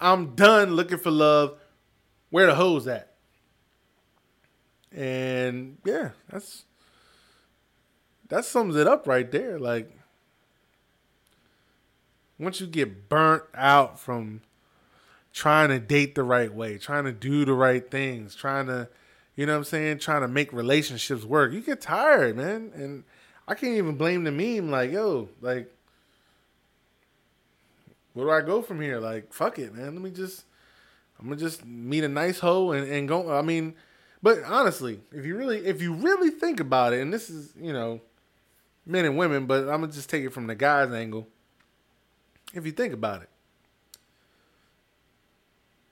I'm done looking for love. Where the hoes at? And yeah, that's that sums it up right there. Like once you get burnt out from trying to date the right way, trying to do the right things, trying to, you know what I'm saying, trying to make relationships work, you get tired, man. And I can't even blame the meme. Like, yo, like, where do I go from here? Like, fuck it, man. Let me just, I'm gonna just meet a nice hoe and, and go. I mean, but honestly, if you really, if you really think about it, and this is, you know, men and women, but I'm gonna just take it from the guy's angle. If you think about it,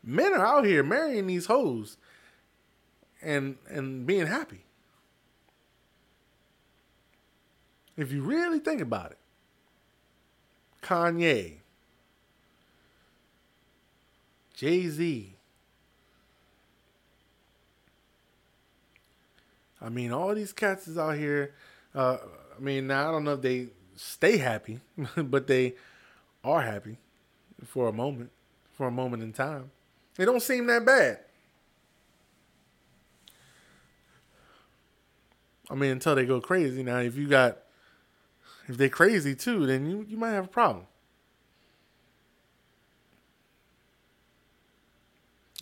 men are out here marrying these hoes and and being happy. If you really think about it, Kanye, Jay Z, I mean, all these cats is out here. Uh, I mean, now I don't know if they stay happy, [LAUGHS] but they are happy for a moment, for a moment in time. They don't seem that bad. I mean, until they go crazy. Now, if you got, if they crazy too, then you you might have a problem.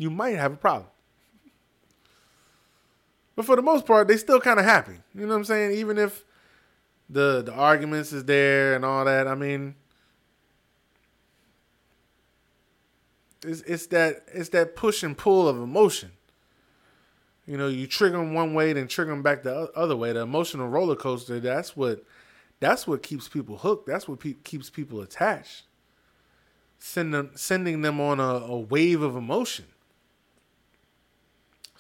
You might have a problem. But for the most part, they still kind of happy. You know what I'm saying? Even if the the arguments is there and all that. I mean, it's it's that it's that push and pull of emotion. You know, you trigger them one way, then trigger them back the other way. The emotional roller coaster. That's what that's what keeps people hooked. That's what pe- keeps people attached. Send them, sending them on a, a wave of emotion.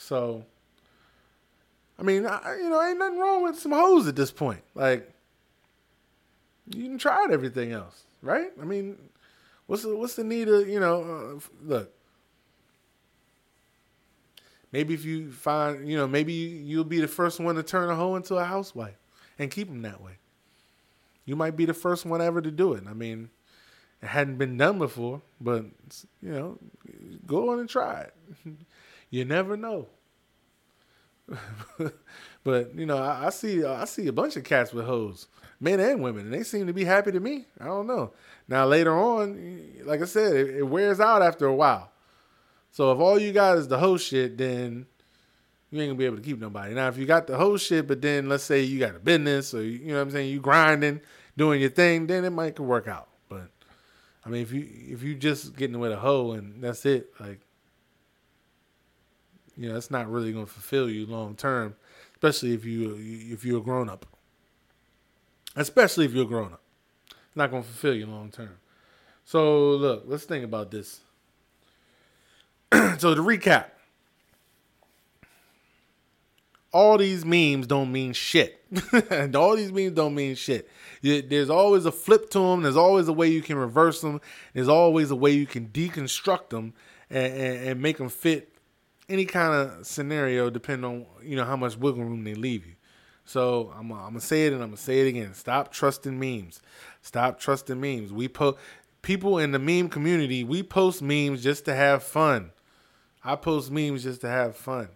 So, I mean, I, you know, ain't nothing wrong with some hoes at this point. Like, you tried everything else, right? I mean, what's the, what's the need of you know? Uh, look, maybe if you find you know, maybe you'll be the first one to turn a hoe into a housewife and keep them that way. You might be the first one ever to do it. I mean, it hadn't been done before, but you know, go on and try it. [LAUGHS] you never know. [LAUGHS] but you know, I, I, see I see a bunch of cats with hoes, men and women, and they seem to be happy to me. I don't know. Now later on, like I said, it, it wears out after a while. So if all you got is the hoe shit, then you ain't gonna be able to keep nobody. Now if you got the hoe shit, but then let's say you got a business or you know what I'm saying, you grinding, doing your thing, then it might could work out. But I mean, if you if you just getting with a hoe and that's it, like you know, it's not really going to fulfill you long term, especially if you if you're a grown up. Especially if you're a grown up, it's not going to fulfill you long term. So look, let's think about this. [CLEARS THROAT] so to recap, all these memes don't mean shit. and [LAUGHS] all these memes don't mean shit. There's always a flip to them. There's always a way you can reverse them. There's always a way you can deconstruct them and, and, and make them fit any kind of scenario, depending on you know how much wiggle room they leave you. So I'm, I'm gonna say it and I'm gonna say it again. Stop trusting memes. Stop trusting memes. We post people in the meme community. We post memes just to have fun. I post memes just to have fun.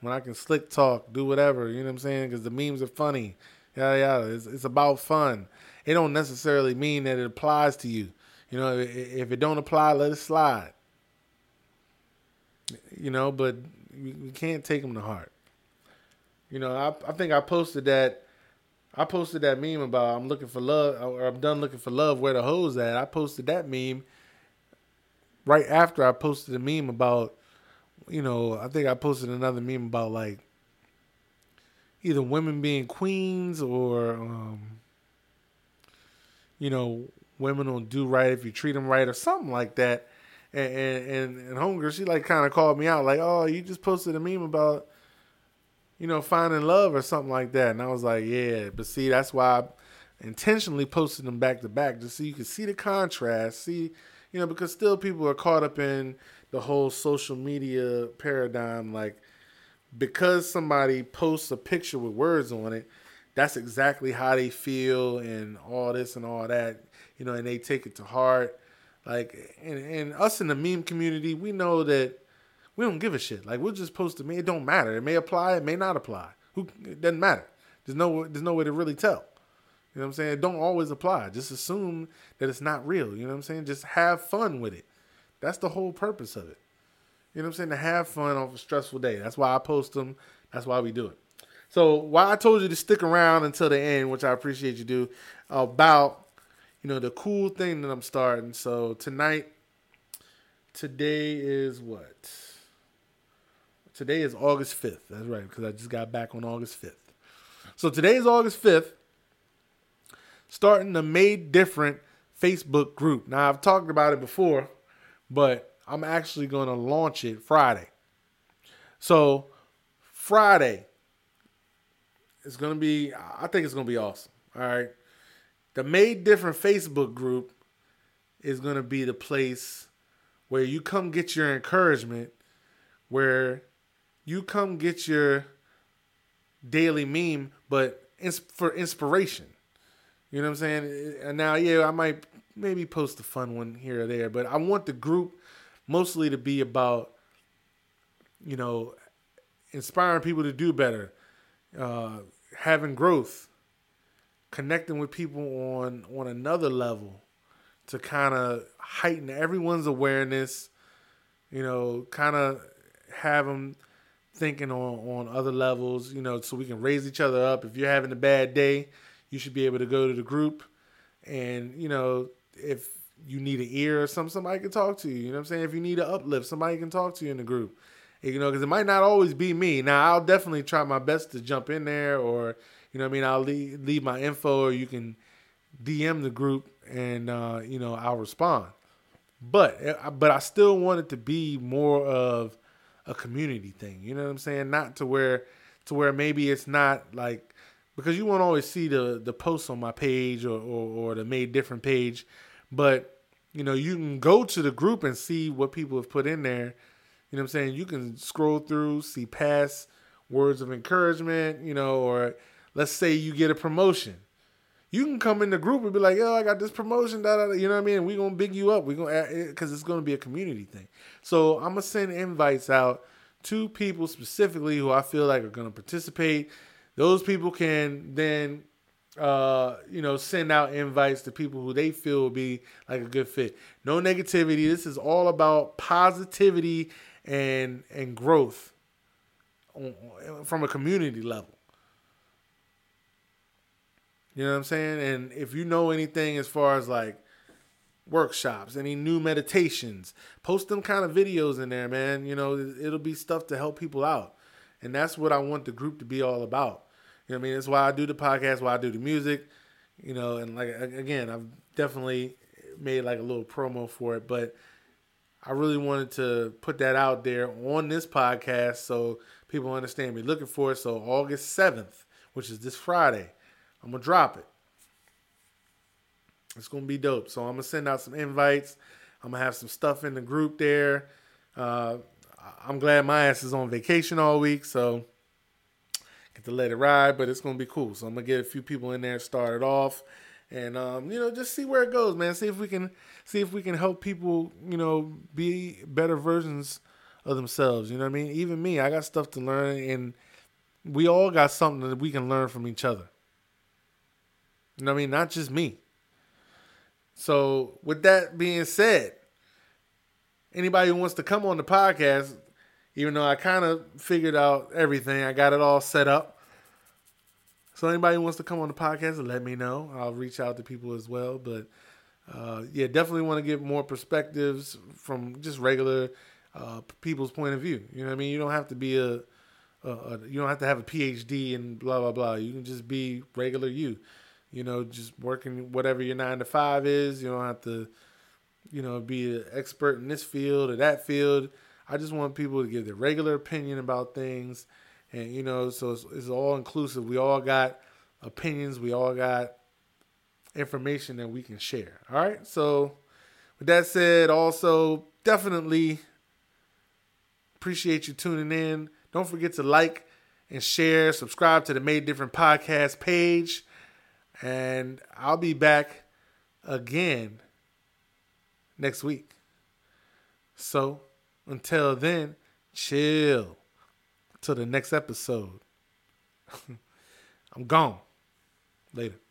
When I can slick talk, do whatever, you know what I'm saying? Because the memes are funny. Yeah, yeah. It's, it's about fun. It don't necessarily mean that it applies to you. You know, if it don't apply, let it slide you know, but we can't take them to heart. You know, I I think I posted that. I posted that meme about I'm looking for love or I'm done looking for love. Where the hoes at? I posted that meme right after I posted a meme about, you know, I think I posted another meme about like either women being queens or, um, you know, women will do right if you treat them right or something like that and and and, homegirl, she like kind of called me out, like, "Oh, you just posted a meme about you know, finding love or something like that. And I was like, yeah, but see, that's why I intentionally posted them back to back just so you can see the contrast, see, you know, because still people are caught up in the whole social media paradigm. Like, because somebody posts a picture with words on it, that's exactly how they feel and all this and all that, you know, and they take it to heart. Like, and, and us in the meme community, we know that we don't give a shit. Like, we'll just post it. It don't matter. It may apply. It may not apply. Who? It doesn't matter. There's no. There's no way to really tell. You know what I'm saying? It don't always apply. Just assume that it's not real. You know what I'm saying? Just have fun with it. That's the whole purpose of it. You know what I'm saying? To have fun off a stressful day. That's why I post them. That's why we do it. So why I told you to stick around until the end, which I appreciate you do, about you know the cool thing that I'm starting. So tonight, today is what? Today is August 5th. That's right, because I just got back on August 5th. So today is August 5th. Starting the Made Different Facebook group. Now I've talked about it before, but I'm actually going to launch it Friday. So Friday is going to be, I think it's going to be awesome. All right. The Made Different Facebook group is going to be the place where you come get your encouragement, where you come get your daily meme, but for inspiration. You know what I'm saying? And now, yeah, I might maybe post a fun one here or there, but I want the group mostly to be about, you know, inspiring people to do better, uh, having growth, connecting with people on on another level to kind of heighten everyone's awareness, you know, kind of have them thinking on on other levels, you know, so we can raise each other up. If you're having a bad day, you should be able to go to the group and, you know, if you need an ear or somebody can talk to you. You know what I'm saying? If you need an uplift, somebody can talk to you in the group. You know, because it might not always be me. Now, I'll definitely try my best to jump in there, or you know, what I mean, I'll leave, leave my info, or you can DM the group, and uh, you know, I'll respond. But eh, but I still want it to be more of a community thing. You know what I'm saying? Not to where to where maybe it's not like because you won't always see the the posts on my page or, or, or the made different page, but you know you can go to the group and see what people have put in there. You know what I'm saying? You can scroll through, see past words of encouragement, you know, or let's say you get a promotion. You can come in the group and be like, "Yo, I got this promotion." Da, da, da. You know what I mean? We're gonna big you up. We're gonna because it's gonna be a community thing. So I'm gonna send invites out to people specifically who I feel like are gonna participate. Those people can then, uh, you know, send out invites to people who they feel will be like a good fit. No negativity. This is all about positivity and and growth from a community level. You know what I'm saying? And if you know anything as far as like workshops, any new meditations, post them kind of videos in there, man. You know, it'll be stuff to help people out. And that's what I want the group to be all about. You know what I mean? That's why I do the podcast, why I do the music, you know, and like again, I've definitely made like a little promo for it, but I really wanted to put that out there on this podcast so people understand me looking for it. So August 7th, which is this Friday, I'm gonna drop it. It's gonna be dope. So I'm gonna send out some invites. I'm gonna have some stuff in the group there. Uh, I'm glad my ass is on vacation all week, so get to let it ride. But it's gonna be cool. So I'm gonna get a few people in there started off, and um, you know, just see where it goes, man. See if we can see if we can help people, you know, be better versions of themselves. You know what I mean? Even me, I got stuff to learn, and we all got something that we can learn from each other. You know what I mean? Not just me. So, with that being said, anybody who wants to come on the podcast, even though I kind of figured out everything, I got it all set up. So, anybody who wants to come on the podcast, let me know. I'll reach out to people as well. But uh, yeah, definitely want to get more perspectives from just regular uh, people's point of view. You know what I mean? You don't have to be a, a, a you don't have to have a PhD and blah blah blah. You can just be regular you you know, just working whatever your nine to five is. You don't have to, you know, be an expert in this field or that field. I just want people to give their regular opinion about things and you know, so it's, it's all inclusive. We all got opinions. We all got information that we can share. All right. So, with that said, also definitely appreciate you tuning in. Don't forget to like and share, subscribe to the Made Different podcast page, and I'll be back again next week. So, until then, chill till the next episode. [LAUGHS] I'm gone. Later.